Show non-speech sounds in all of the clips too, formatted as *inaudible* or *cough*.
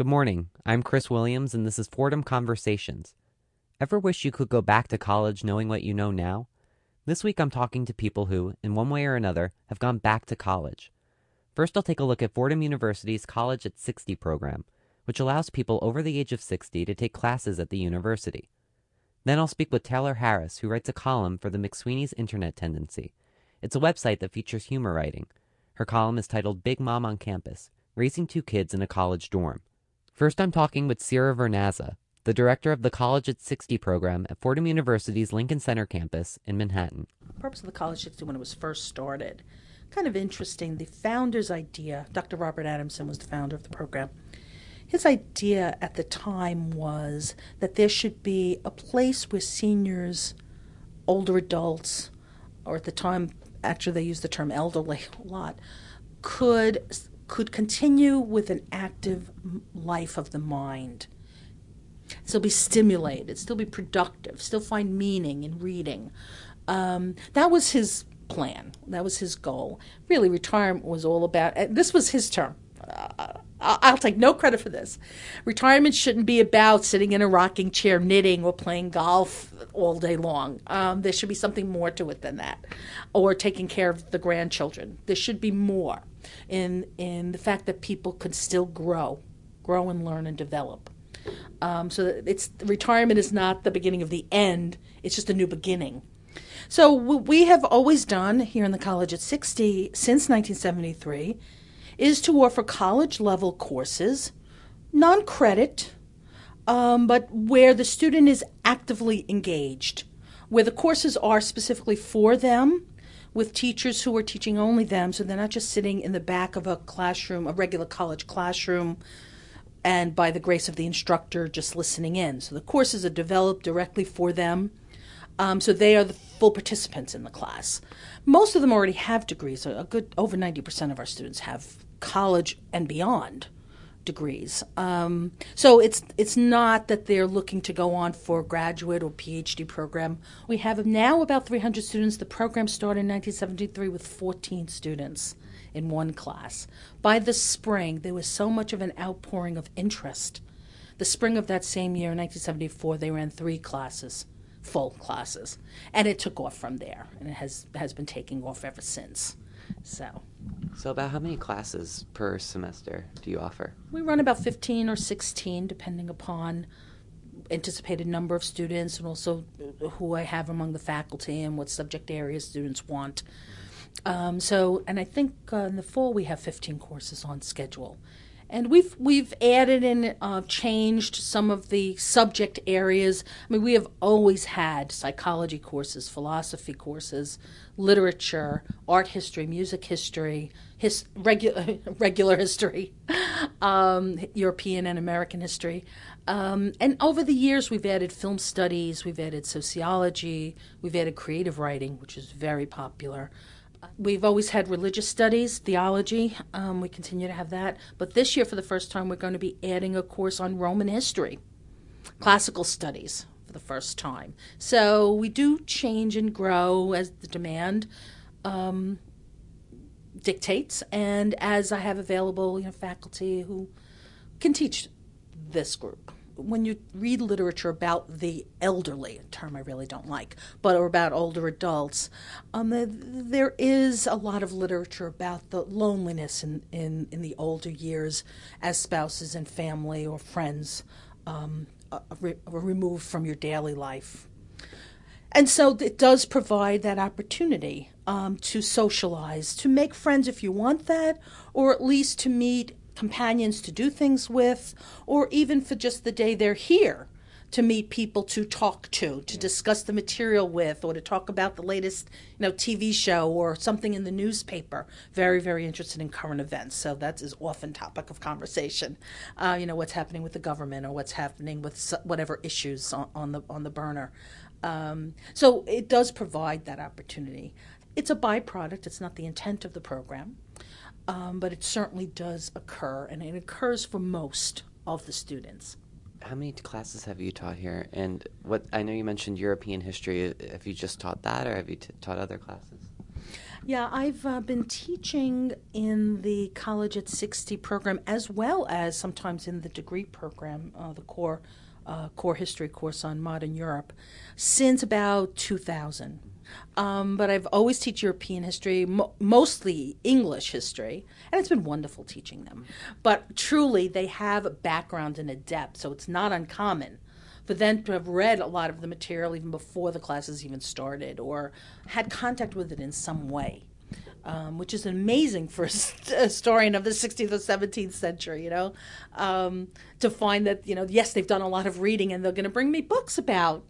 Good morning. I'm Chris Williams, and this is Fordham Conversations. Ever wish you could go back to college knowing what you know now? This week I'm talking to people who, in one way or another, have gone back to college. First, I'll take a look at Fordham University's College at 60 program, which allows people over the age of 60 to take classes at the university. Then I'll speak with Taylor Harris, who writes a column for the McSweeney's Internet Tendency. It's a website that features humor writing. Her column is titled Big Mom on Campus Raising Two Kids in a College Dorm. First, I'm talking with Sierra Vernaza, the director of the College at 60 program at Fordham University's Lincoln Center campus in Manhattan. The purpose of the College at 60 when it was first started, kind of interesting. The founder's idea, Dr. Robert Adamson was the founder of the program. His idea at the time was that there should be a place where seniors, older adults, or at the time, actually, they used the term elderly a lot, could could continue with an active life of the mind. Still be stimulated, still be productive, still find meaning in reading. Um, that was his plan. That was his goal. Really, retirement was all about. This was his term. Uh, I'll take no credit for this. Retirement shouldn't be about sitting in a rocking chair, knitting, or playing golf all day long. Um, there should be something more to it than that, or taking care of the grandchildren. There should be more in in the fact that people could still grow, grow and learn and develop. Um, so it's retirement is not the beginning of the end; it's just a new beginning. So we have always done here in the college at 60 since 1973 is to offer college level courses, non credit, um, but where the student is actively engaged, where the courses are specifically for them with teachers who are teaching only them, so they're not just sitting in the back of a classroom, a regular college classroom, and by the grace of the instructor, just listening in. So the courses are developed directly for them. Um, so they are the full participants in the class. Most of them already have degrees. A good over 90% of our students have college and beyond degrees. Um, so it's it's not that they're looking to go on for graduate or PhD program. We have now about 300 students. The program started in 1973 with 14 students in one class. By the spring, there was so much of an outpouring of interest. The spring of that same year, 1974, they ran three classes, full classes, and it took off from there, and it has has been taking off ever since. So. So, about how many classes per semester do you offer? We run about 15 or 16, depending upon anticipated number of students and also who I have among the faculty and what subject areas students want. Um, so, and I think uh, in the fall we have 15 courses on schedule. And we've we've added and uh, changed some of the subject areas. I mean, we have always had psychology courses, philosophy courses, literature, art history, music history, his, regular *laughs* regular history, *laughs* um, European and American history. Um, and over the years, we've added film studies, we've added sociology, we've added creative writing, which is very popular. We've always had religious studies, theology. Um, we continue to have that. But this year, for the first time, we're going to be adding a course on Roman history, classical studies for the first time. So we do change and grow as the demand um, dictates, and as I have available, you know, faculty who can teach this group when you read literature about the elderly, a term I really don't like, but or about older adults, um, there is a lot of literature about the loneliness in, in, in the older years as spouses and family or friends um, uh, re- removed from your daily life. And so it does provide that opportunity um, to socialize, to make friends if you want that, or at least to meet companions to do things with, or even for just the day they're here to meet people to talk to, to discuss the material with, or to talk about the latest, you know, TV show or something in the newspaper. Very, very interested in current events. So that is often topic of conversation. Uh, you know, what's happening with the government or what's happening with whatever issues on, on the on the burner. Um, so it does provide that opportunity. It's a byproduct. It's not the intent of the program um, but it certainly does occur, and it occurs for most of the students. How many classes have you taught here? And what I know you mentioned European history. Have you just taught that, or have you t- taught other classes? Yeah, I've uh, been teaching in the College at 60 program as well as sometimes in the degree program, uh, the core uh, core history course on modern Europe, since about 2000. Um, but I've always taught European history, mo- mostly English history, and it's been wonderful teaching them. But truly, they have a background and a depth, so it's not uncommon for them to have read a lot of the material even before the classes even started or had contact with it in some way. Um, which is amazing for a *laughs* historian of the 16th or 17th century, you know, um, to find that, you know, yes, they've done a lot of reading and they're going to bring me books about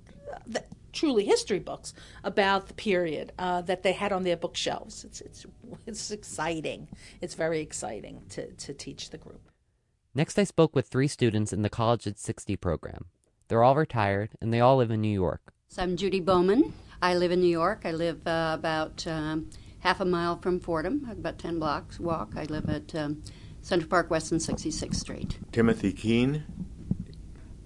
the, truly history books about the period uh, that they had on their bookshelves. It's, it's, it's exciting. It's very exciting to, to teach the group. Next, I spoke with three students in the College at 60 program. They're all retired and they all live in New York. So I'm Judy Bowman. I live in New York. I live uh, about um, half a mile from Fordham, about 10 blocks walk. I live at um, Central Park West and 66th Street. Timothy Keene.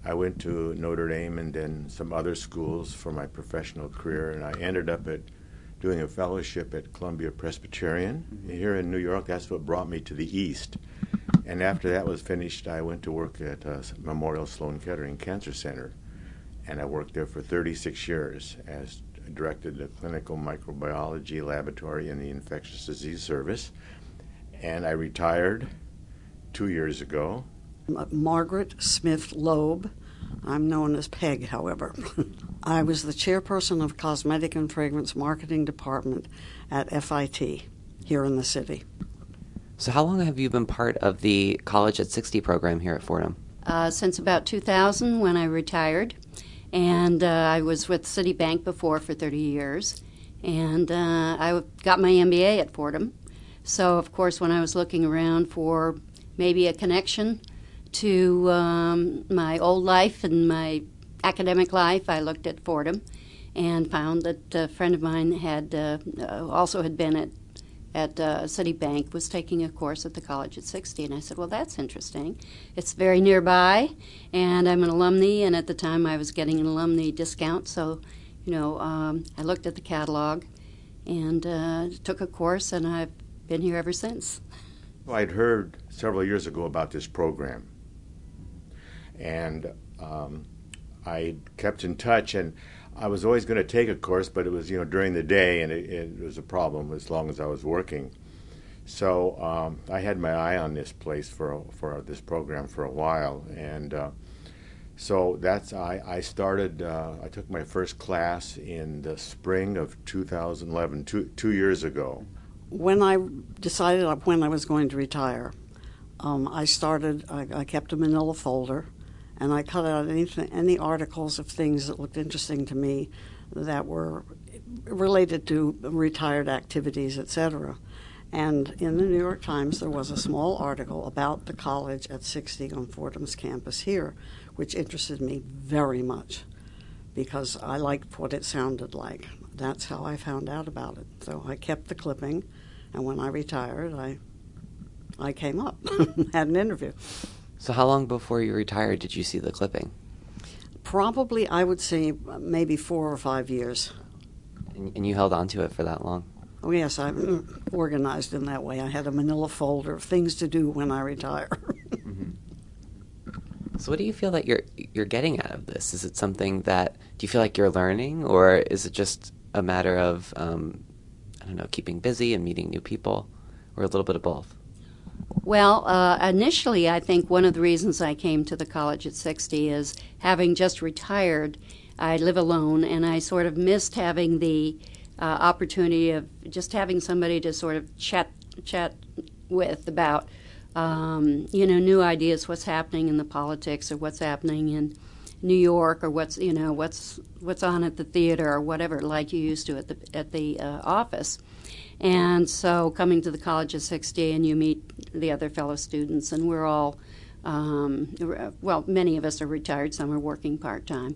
I went to Notre Dame and then some other schools for my professional career, and I ended up at doing a fellowship at Columbia Presbyterian here in New York. That's what brought me to the East. And after that was finished, I went to work at uh, Memorial Sloan Kettering Cancer Center, and I worked there for 36 years as directed the clinical microbiology laboratory in the infectious disease service. And I retired two years ago. Margaret Smith Loeb. I'm known as Peg, however. *laughs* I was the chairperson of Cosmetic and Fragrance Marketing Department at FIT here in the city. So, how long have you been part of the College at 60 program here at Fordham? Uh, since about 2000 when I retired. And uh, I was with Citibank before for 30 years. And uh, I got my MBA at Fordham. So, of course, when I was looking around for maybe a connection to um, my old life and my academic life, I looked at Fordham and found that a friend of mine had uh, also had been at at uh, Citibank was taking a course at the college at 60. And I said, Well, that's interesting. It's very nearby, and I'm an alumni, and at the time I was getting an alumni discount. So, you know, um, I looked at the catalog and uh, took a course, and I've been here ever since. Well, I'd heard several years ago about this program, and um, I kept in touch, and I was always going to take a course, but it was you know during the day, and it, it was a problem as long as I was working. So um, I had my eye on this place for for this program for a while, and uh, so that's I, I started. Uh, I took my first class in the spring of 2011, two two years ago. When I decided when I was going to retire, um, I started. I, I kept a Manila folder and I cut out any articles of things that looked interesting to me that were related to retired activities, etc. And in the New York Times, there was a small article about the college at 60 on Fordham's campus here, which interested me very much because I liked what it sounded like. That's how I found out about it. So I kept the clipping, and when I retired, I I came up, *laughs* had an interview. So, how long before you retired did you see the clipping? Probably, I would say maybe four or five years. And, and you held on to it for that long? Oh, yes, I'm organized in that way. I had a manila folder of things to do when I retire. *laughs* mm-hmm. So, what do you feel that you're you're getting out of this? Is it something that do you feel like you're learning, or is it just a matter of um, I don't know, keeping busy and meeting new people, or a little bit of both? Well, uh, initially, I think one of the reasons I came to the college at 60 is having just retired, I live alone, and I sort of missed having the uh, opportunity of just having somebody to sort of chat chat with about, um, you know, new ideas, what's happening in the politics, or what's happening in New York, or what's you know what's what's on at the theater, or whatever, like you used to at the at the uh, office. And so coming to the college at 60 and you meet the other fellow students, and we're all, um, well, many of us are retired, some are working part time,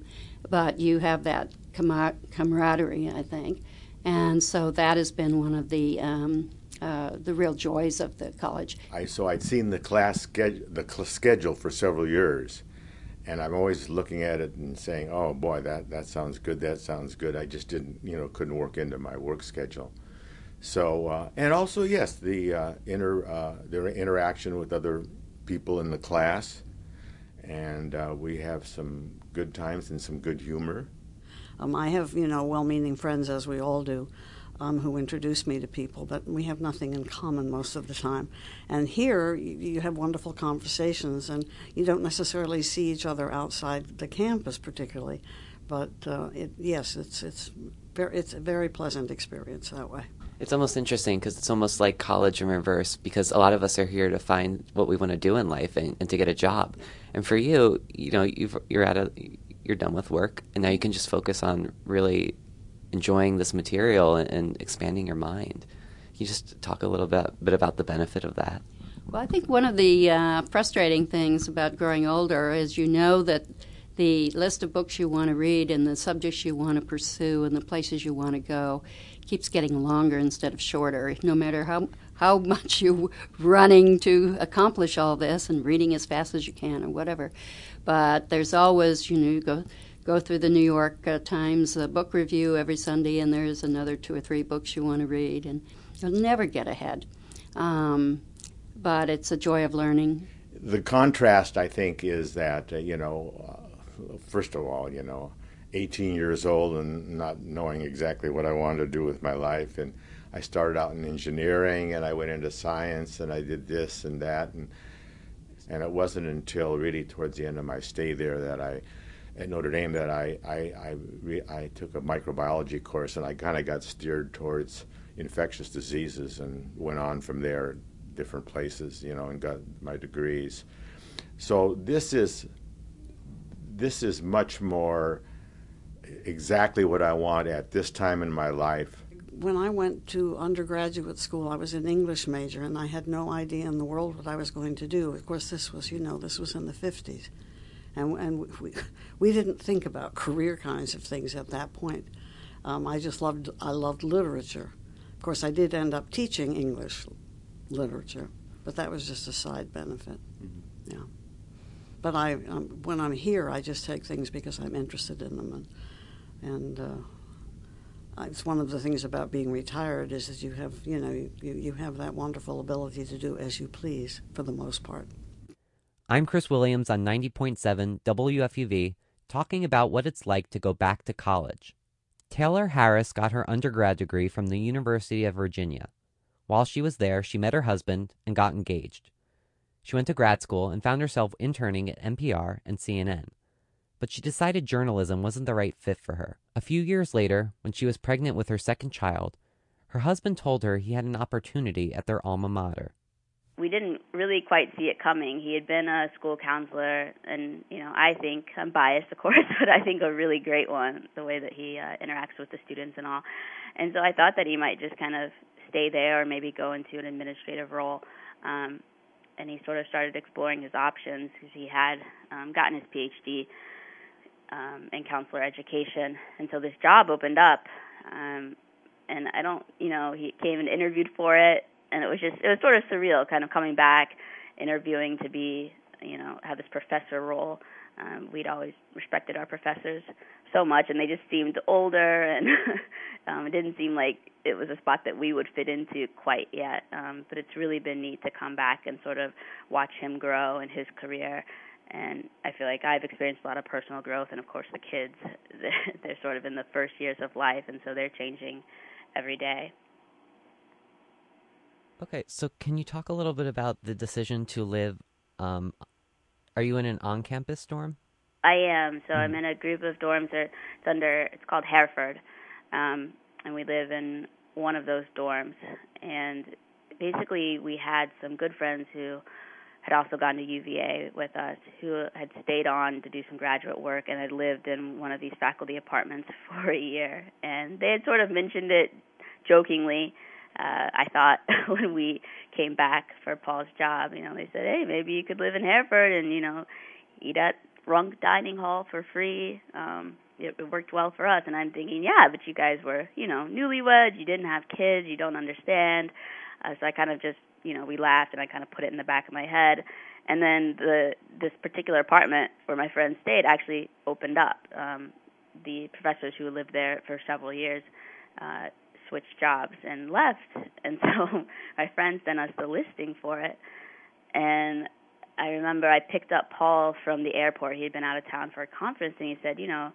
but you have that camaraderie, I think. And so that has been one of the um, uh, the real joys of the college. I so I'd seen the class the cl- schedule for several years, and I'm always looking at it and saying, "Oh boy, that that sounds good. That sounds good." I just didn't, you know, couldn't work into my work schedule. So, uh, and also, yes, the uh, inter uh, their interaction with other people in the class, and uh, we have some good times and some good humor. Um, I have, you know, well-meaning friends, as we all do, um, who introduce me to people, but we have nothing in common most of the time. And here, you, you have wonderful conversations, and you don't necessarily see each other outside the campus, particularly. But uh, it, yes, it's it's very, it's a very pleasant experience that way. It's almost interesting because it's almost like college in reverse because a lot of us are here to find what we want to do in life and, and to get a job. And for you, you know, you are at a you're done with work and now you can just focus on really enjoying this material and, and expanding your mind. Can you just talk a little bit, bit about the benefit of that? Well, I think one of the uh, frustrating things about growing older is you know that the list of books you want to read and the subjects you want to pursue and the places you want to go keeps getting longer instead of shorter. No matter how how much you're running to accomplish all this and reading as fast as you can or whatever, but there's always you know you go go through the New York uh, Times uh, book review every Sunday and there's another two or three books you want to read and you'll never get ahead. Um, but it's a joy of learning. The contrast, I think, is that uh, you know first of all, you know, 18 years old and not knowing exactly what I wanted to do with my life. And I started out in engineering and I went into science and I did this and that. And, and it wasn't until really towards the end of my stay there that I, at Notre Dame, that I, I, I, re, I took a microbiology course and I kind of got steered towards infectious diseases and went on from there different places, you know, and got my degrees. So this is this is much more exactly what I want at this time in my life. When I went to undergraduate school, I was an English major, and I had no idea in the world what I was going to do. Of course, this was, you know, this was in the 50s. And, and we, we didn't think about career kinds of things at that point. Um, I just loved, I loved literature. Of course, I did end up teaching English literature, but that was just a side benefit. Mm-hmm. Yeah but I, um, when I'm here, I just take things because I'm interested in them, and, and uh, it's one of the things about being retired is that you have, you know, you, you have that wonderful ability to do as you please for the most part. I'm Chris Williams on 90.7 WFUV, talking about what it's like to go back to college. Taylor Harris got her undergrad degree from the University of Virginia. While she was there, she met her husband and got engaged. She went to grad school and found herself interning at NPR and CNN. But she decided journalism wasn't the right fit for her. A few years later, when she was pregnant with her second child, her husband told her he had an opportunity at their alma mater. We didn't really quite see it coming. He had been a school counselor, and you know, I think I'm biased, of course, *laughs* but I think a really great one. The way that he uh, interacts with the students and all, and so I thought that he might just kind of stay there or maybe go into an administrative role. Um, and he sort of started exploring his options because he had um, gotten his PhD um, in counselor education, and so this job opened up. Um, and I don't, you know, he came and interviewed for it, and it was just, it was sort of surreal, kind of coming back, interviewing to be, you know, have this professor role. Um, we'd always respected our professors so much, and they just seemed older, and *laughs* um, it didn't seem like it was a spot that we would fit into quite yet. Um, but it's really been neat to come back and sort of watch him grow in his career. And I feel like I've experienced a lot of personal growth, and of course the kids, *laughs* they're sort of in the first years of life, and so they're changing every day. Okay, so can you talk a little bit about the decision to live? Um, are you in an on-campus dorm? I am. So mm-hmm. I'm in a group of dorms. That, it's under. It's called Hereford, um, and we live in one of those dorms. And basically, we had some good friends who had also gone to UVA with us, who had stayed on to do some graduate work and had lived in one of these faculty apartments *laughs* for a year. And they had sort of mentioned it jokingly. Uh, I thought *laughs* when we came back for Paul's job, you know, they said, "Hey, maybe you could live in Hereford and you know, eat at Runk Dining Hall for free." Um, it, it worked well for us. And I'm thinking, yeah, but you guys were, you know, newlyweds. You didn't have kids. You don't understand. Uh, so I kind of just, you know, we laughed and I kind of put it in the back of my head. And then the this particular apartment where my friend stayed actually opened up. Um, the professors who lived there for several years uh, switched jobs and left. *laughs* And so my friend sent us the listing for it. And I remember I picked up Paul from the airport. He had been out of town for a conference, and he said, "You know,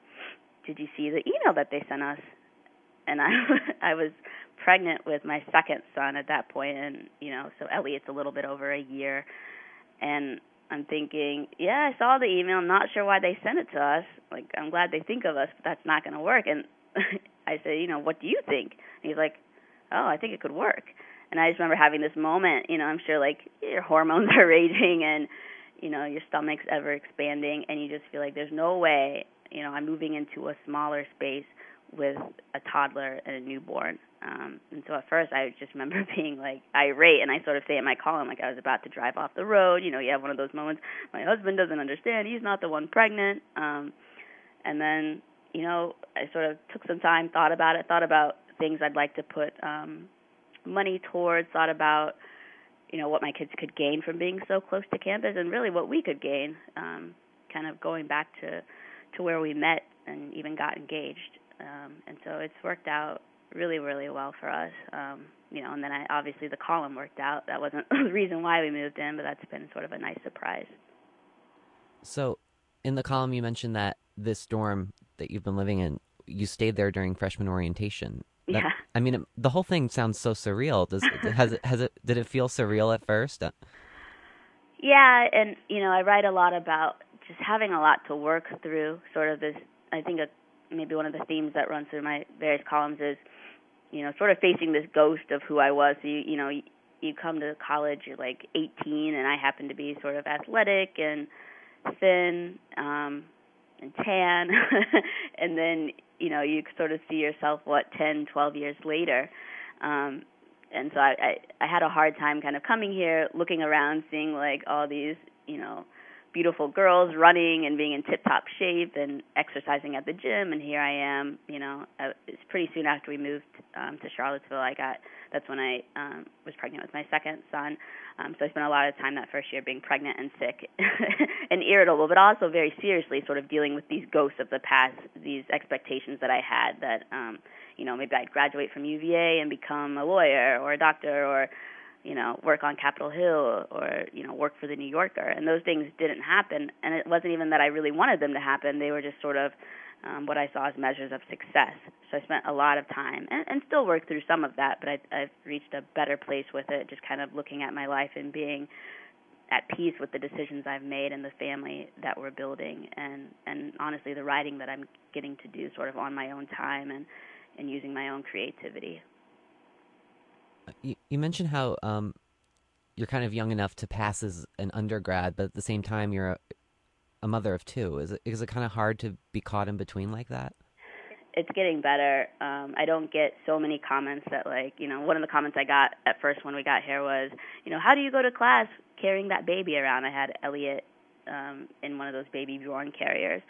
did you see the email that they sent us?" And I *laughs* I was pregnant with my second son at that point, and you know, so Elliot's a little bit over a year, and I'm thinking, yeah, I saw the email. I'm not sure why they sent it to us. Like, I'm glad they think of us, but that's not going to work. And *laughs* I said, you know, what do you think? He's like, oh, I think it could work. And I just remember having this moment. You know, I'm sure like your hormones *laughs* are raging and you know your stomach's ever expanding, and you just feel like there's no way. You know, I'm moving into a smaller space with a toddler and a newborn. Um, and so at first I just *laughs* remember being like irate, and I sort of say in my column like I was about to drive off the road. You know, you have one of those moments. My husband doesn't understand; he's not the one pregnant. Um, and then, you know, I sort of took some time, thought about it, thought about things I'd like to put um, money towards, thought about, you know, what my kids could gain from being so close to campus, and really what we could gain, um, kind of going back to to where we met and even got engaged. Um, and so it's worked out really, really well for us. Um, you know, and then I obviously the column worked out. That wasn't *laughs* the reason why we moved in, but that's been sort of a nice surprise. So, in the column, you mentioned that this dorm that you've been living in, you stayed there during freshman orientation. That, yeah. I mean, it, the whole thing sounds so surreal. Does has it has it did it feel surreal at first? Uh, Yeah, and you know, I write a lot about just having a lot to work through. Sort of this, I think, a, maybe one of the themes that runs through my various columns is, you know, sort of facing this ghost of who I was. So you, you know, you, you come to college, you're like 18, and I happen to be sort of athletic and thin um, and tan, *laughs* and then you know you sort of see yourself what 10, 12 years later. Um, and so I, I I had a hard time kind of coming here, looking around, seeing like all these you know beautiful girls running and being in tip top shape and exercising at the gym and here I am you know I, it's pretty soon after we moved um to Charlottesville I got that's when I um was pregnant with my second son. Um so I spent a lot of time that first year being pregnant and sick *laughs* and irritable but also very seriously sort of dealing with these ghosts of the past these expectations that I had that um you know maybe I'd graduate from UVA and become a lawyer or a doctor or you know, work on Capitol Hill or, you know, work for the New Yorker. And those things didn't happen. And it wasn't even that I really wanted them to happen. They were just sort of um, what I saw as measures of success. So I spent a lot of time and, and still work through some of that, but I, I've reached a better place with it, just kind of looking at my life and being at peace with the decisions I've made and the family that we're building and and honestly the writing that I'm getting to do sort of on my own time and and using my own creativity. You, you mentioned how um, you're kind of young enough to pass as an undergrad, but at the same time you're a, a mother of two. Is it is it kind of hard to be caught in between like that? It's getting better. Um, I don't get so many comments that like you know one of the comments I got at first when we got here was you know how do you go to class carrying that baby around? I had Elliot um, in one of those baby Bjorn carriers,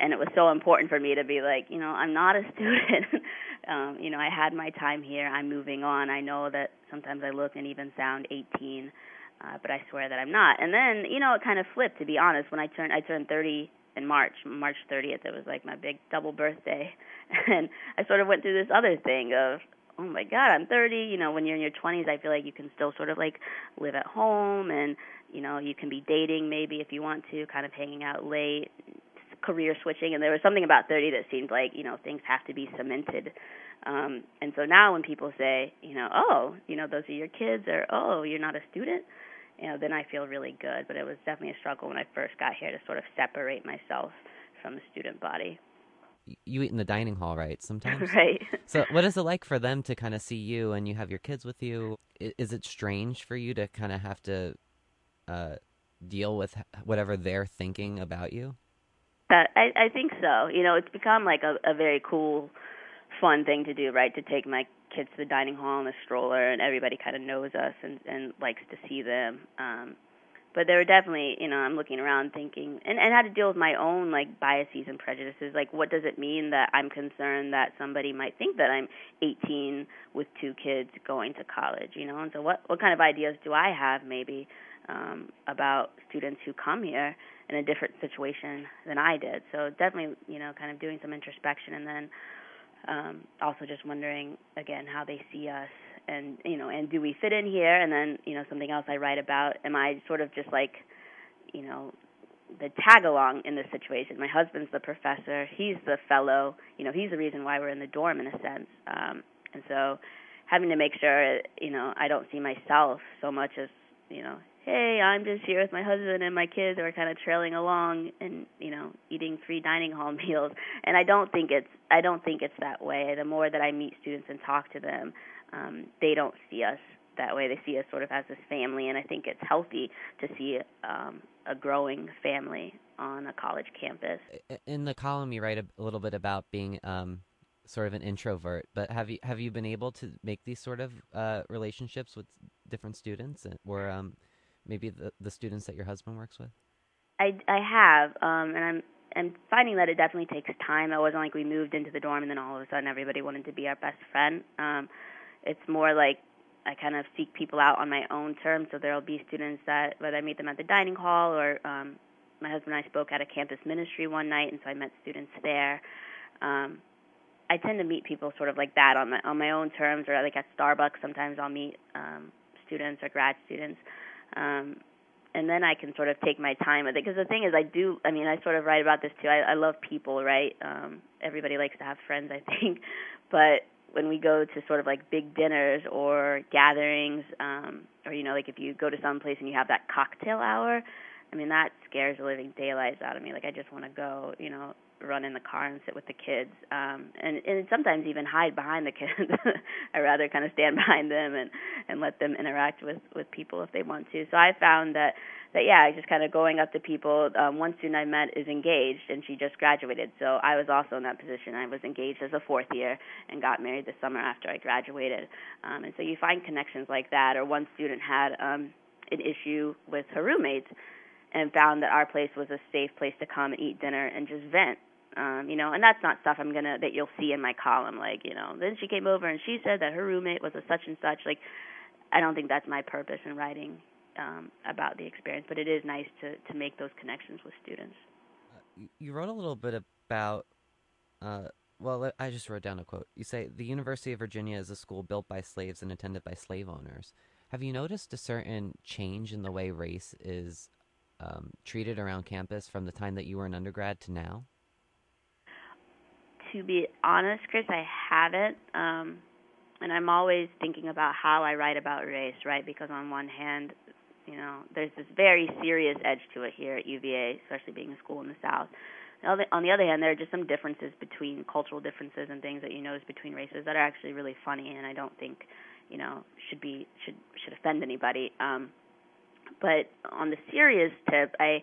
and it was so important for me to be like, you know, I'm not a *laughs* student. um, you know, I had my time here. I'm moving on. I know that sometimes I look and even sound 18, uh, but I swear that I'm not. And then, you know, it kind of flipped. To be honest, when I turned, I turned 30 in March, March 30th. It was like my big double birthday, *laughs* and I sort of went through this other thing of, oh my God, I'm 30. You know, when you're in your 20s, I feel like you can still sort of like live at home and you know you can be dating maybe if you want to kind of hanging out late career switching and there was something about 30 that seemed like you know things have to be cemented. Um and so now when people say you know oh you know those are your kids or oh you're not a student you know then i feel really good. But it was definitely a struggle when i first got here to sort of separate myself from the student body. You eat in the dining hall right sometimes? *laughs* Right. So what is it like for them to kind of see you and you have your kids with you? Is it strange for you to kind of have to uh deal with whatever they're thinking about you that I, I think so. You know, it's become like a, a very cool, fun thing to do, right? To take my kids to the dining hall in a stroller, and everybody kind of knows us and and likes to see them. Um, but there were definitely, you know, I'm looking around thinking, and and how to deal with my own like biases and prejudices. Like, what does it mean that I'm concerned that somebody might think that I'm 18 with two kids going to college? You know, and so what what kind of ideas do I have maybe um, about students who come here? in a different situation than I did. So definitely, you know, kind of doing some introspection and then um, also just wondering again how they see us and you know and do we fit in here and then you know something else i write about am i sort of just like you know the tag along in this situation my husband's the professor he's the fellow you know he's the reason why we're in the dorm in a sense um and so having to make sure you know i don't see myself so much as you know hey i'm just here with my husband and my kids who are kind of trailing along and you know eating free dining hall *laughs* meals and i don't think it's i don't think it's that way the more that i meet students and talk to them um, they don't see us that way. They see us sort of as this family, and I think it's healthy to see um, a growing family on a college campus. In the column, you write a little bit about being um, sort of an introvert, but have you have you been able to make these sort of uh, relationships with different students, or um, maybe the the students that your husband works with? I I have, um, and I'm I'm finding that it definitely takes time. It wasn't like we moved into the dorm and then all of a sudden everybody wanted to be our best friend. Um, it's more like I kind of seek people out on my own terms. So there'll be students that whether I meet them at the dining hall or um, my husband and I spoke at a campus ministry one night, and so I met students there. Um, I tend to meet people sort of like that on my on my own terms, or like at Starbucks. Sometimes I'll meet um, students or grad students, um, and then I can sort of take my time with it. Because the thing is, I do. I mean, I sort of write about this too. I, I love people, right? Um, everybody likes to have friends, I *laughs* think, but when we go to sort of like big dinners or gatherings, um, or you know, like if you go to some place and you have that cocktail hour, I mean that scares the living daylights out of me. Like I just want to go, you know, run in the car and sit with the kids, um, and and sometimes even hide behind the kids. *laughs* I rather kind of stand *laughs* behind them and and let them interact with with people if they want to. So I found that that yeah, just kind of going up to people. Um, one student I met is engaged, and she just graduated. So I was also in that position. I was engaged as a fourth year and got married the summer after I graduated. Um, and so you find connections like that. Or one student had um, an issue with her roommates and found that our place was a safe place to come and eat dinner and just vent um you know and that's not stuff i'm to that you'll see in my column like you know then she came over and she said that her roommate was a such and such like i don't think that's my purpose in writing um, about the experience, but it is nice to, to make those connections with students. Uh, you wrote a little bit about, uh, well, I just wrote down a quote. You say, The University of Virginia is a school built by slaves and attended by slave owners. Have you noticed a certain change in the way race is um, treated around campus from the time that you were an undergrad to now? To be honest, Chris, I haven't. Um, and I'm always thinking about how I write about race, right? Because on one hand, you know, there's this very serious edge to it here at UVA, especially being a school in the South. On the other hand, there are just some differences between cultural differences and things that you notice between races that are actually really funny, and I don't think, you know, should be should should offend anybody. Um, but on the serious tip, I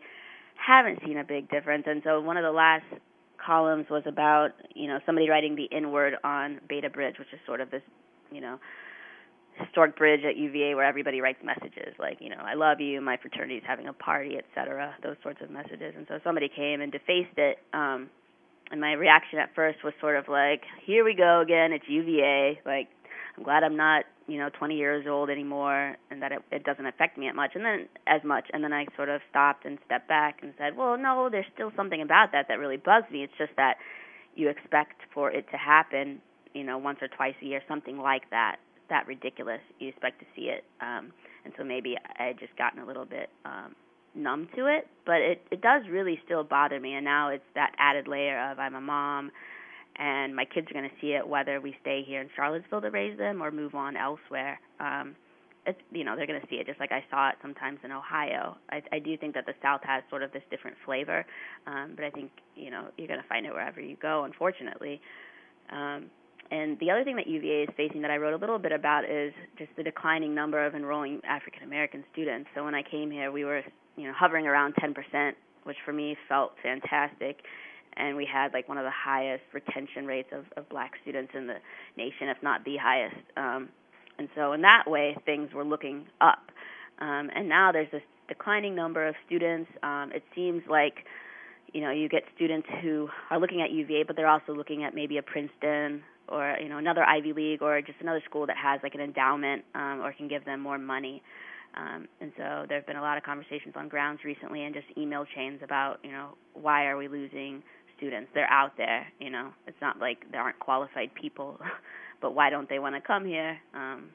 haven't seen a big difference, and so one of the last columns was about you know somebody writing the N word on Beta Bridge, which is sort of this you know historic bridge at UVA where everybody writes messages like, you know, I love you, my fraternity is having a party, etc. Those sorts of messages. And so somebody came and defaced it. Um, and my reaction at first was sort of like, here we go again. It's UVA. Like, I'm glad I'm not, you know, 20 years old anymore, and that it, it doesn't affect me as much. And then as much. And then I sort of stopped and stepped back and said, well, no, there's still something about that that really bugs me. It's just that you expect for it to happen, you know, once or twice a year, something like that that ridiculous. You expect to see it, um, and so maybe I had just gotten a little bit um, numb to it. But it it does really still bother me, and now it's that added layer of I'm a mom, and my kids are going to see it whether we stay here in Charlottesville to raise them or move on elsewhere. Um, it's you know they're going to see it just like I saw it sometimes in Ohio. I, I do think that the South has sort of this different flavor, um, but I think you know you're going to find it wherever you go. Unfortunately, um, and the other thing that UVA is facing that I wrote a little bit about is just the declining number of enrolling African American students. So when I came here, we were, you know, hovering around 10%, which for me felt fantastic. And we had like one of the highest retention rates of, of black students in the nation, if not the highest. Um, and so in that way, things were looking up. Um, and now there's this declining number of students. Um, it seems like you know you get students who are looking at UVA, but they're also looking at maybe a Princeton or you know another Ivy League or just another school that has like an endowment um, or can give them more money. Um, and so there have been a lot of conversations on grounds recently and just email chains about you know why are we losing students. They're out there, you know. It's not like there aren't qualified people, *laughs* but why don't they want to come here? Um,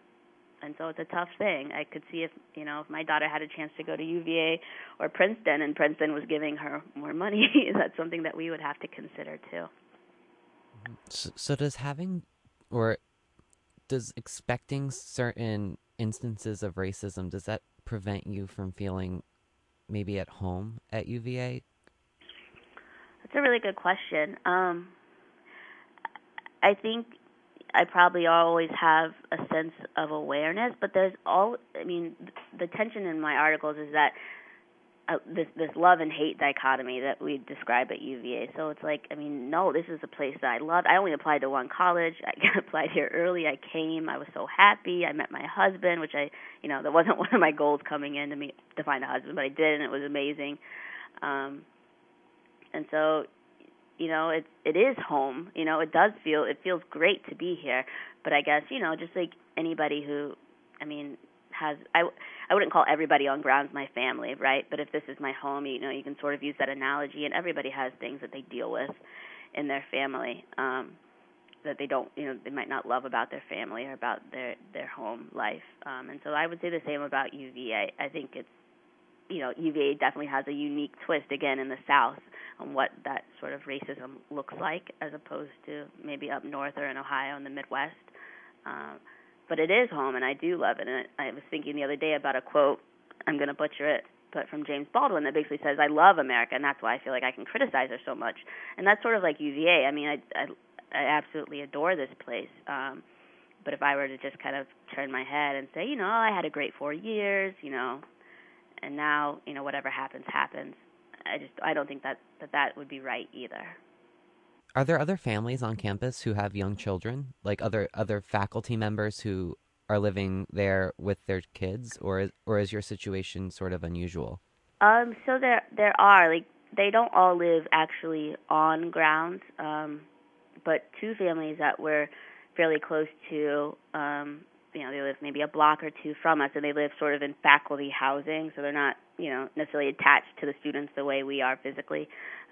and so it's a tough thing. I could see if you know if my daughter had a chance to go to UVA or Princeton, and Princeton was giving her more money, *laughs* that's something that we would have to consider too. So, so does having, or does expecting certain instances of racism does that prevent you from feeling maybe at home at UVA? That's a really good question. Um, I think I probably always have a sense of awareness, but there's all. I mean, the tension in my articles is that uh, this this love and hate dichotomy that we describe at UVA. So it's like, I mean, no, this is a place that I love. I only applied to one college. *laughs* I applied here early. I came. I was so happy. I met my husband, which I, you know, that wasn't *laughs* one of my goals coming in to meet to find a husband, but I did, and it was amazing. Um, and so you know it it is home you know it does feel it feels great to be here. But i guess you know just like anybody who i mean has i i wouldn't call everybody on grounds my family right? But if this is my home you know you can sort of use that analogy and everybody has things that they deal with in their family um that they don't you know they might not love about their family or about their their home life. Um and so i would say the same about uva i think it's you know, UVA definitely has a unique twist again in the South on what that sort of racism looks like, as opposed to maybe up north or in Ohio in the Midwest. Um, but it is home, and I do love it. And I was thinking the other day about a quote. I'm going to butcher it, but from James Baldwin that basically says, "I love America, and that's why I feel like I can criticize her so much." And that's sort of like UVA. I mean, I I, I absolutely adore this place. Um, but if I were to just kind of turn my head and say, you know, I had a great four years, you know, and now you know whatever happens happens i just i don't think that that that would be right either. Are there other families on campus who have young children? Like other other faculty members who are living there with their kids? Or is, or is your situation sort of unusual? Um so there there are. Like they don't all live actually on grounds um but two families that we're fairly close to um you know they live maybe a block or two from us and they live sort of in faculty housing so they're not you know necessarily attached to the students the way we are physically.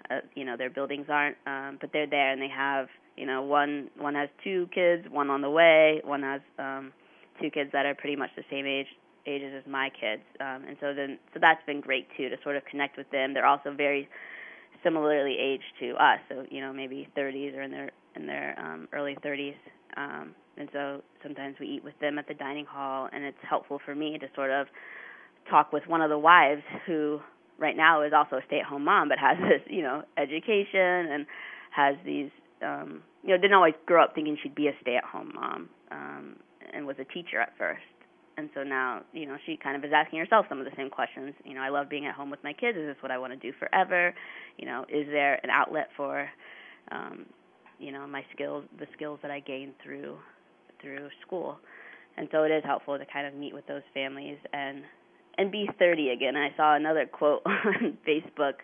Uh, you know their buildings aren't um but they're there and they have you know one one has two kids one on the way one has um two kids that are pretty much the same age ages as my kids. Um and so then so that's been great too to sort of connect with them. They're also very similarly aged to us so you know maybe 30s or in their in their um early 30s um and so sometimes we eat with them at the dining hall and it's helpful for me to sort of talk with one of the wives who right now is also a stay at home mom but has *laughs* this you know education and has these um you know didn't always grow up thinking she'd be a stay at home mom um and was a teacher at first. And so now you know she kind of is asking herself some of the same questions. You know i love being at home with my kids. Is this what i want to do forever? You know is there an outlet for um you know my skills the skills that i gained through through school. And so it is helpful to kind of meet with those families and and be 30 again. I saw another quote *laughs* on Facebook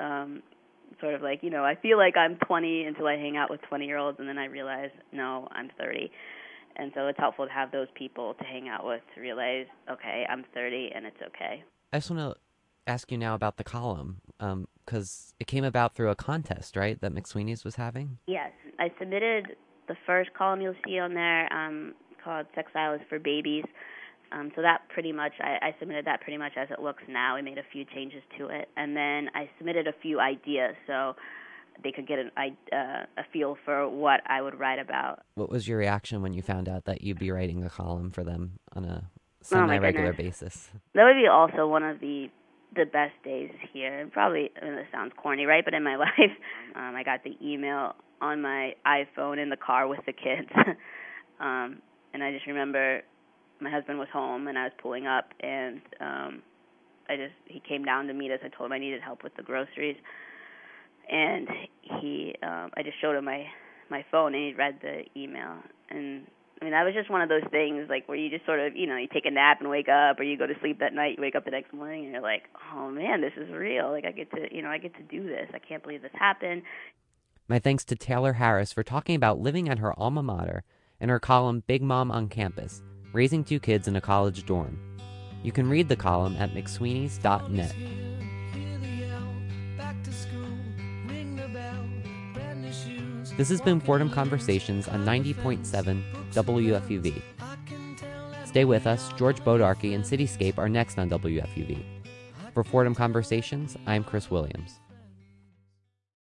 um sort of like, you know, I feel like I'm 20 until I hang out with 20-year-olds and then I realize, no, I'm 30. And so it's helpful to have those people to hang out with to realize, okay, I'm 30 and it's okay. I just want to ask you now about the column because um, it came about through a contest, right, that McSweeney's was having? Yes. I submitted the first column you'll see on there um, called Textiles for Babies. Um, so that pretty much, I, I submitted that pretty much as it looks now. We made a few changes to it, and then I submitted a few ideas so they could get an, uh, a feel for what I would write about. What was your reaction when you found out that you'd be writing a column for them on a semi-regular oh basis? That would be also one of the the best days here. Probably, I mean, this sounds corny, right? But in my *laughs* life, um, I got the email on my iPhone in the car with the kids. *laughs* um, and I just remember my husband was home and I was pulling up and um I just he came down to meet us. I told him I needed help with the groceries. And he um I just showed him my my phone and he read the email and I mean that was just one of those things like where you just sort of, you know, you take a nap and wake up or you go to sleep that night, you wake up the next morning and you're like, "Oh man, this is real. Like I get to, you know, I get to do this. I can't believe this happened." My thanks to Taylor Harris for talking about living at her alma mater in her column Big Mom on Campus Raising Two Kids in a College Dorm. You can read the column at mcsweeneys.net. This has been Fordham Conversations on 90.7 WFUV. Stay with us. George Bodarky and Cityscape are next on WFUV. For Fordham Conversations, I'm Chris Williams.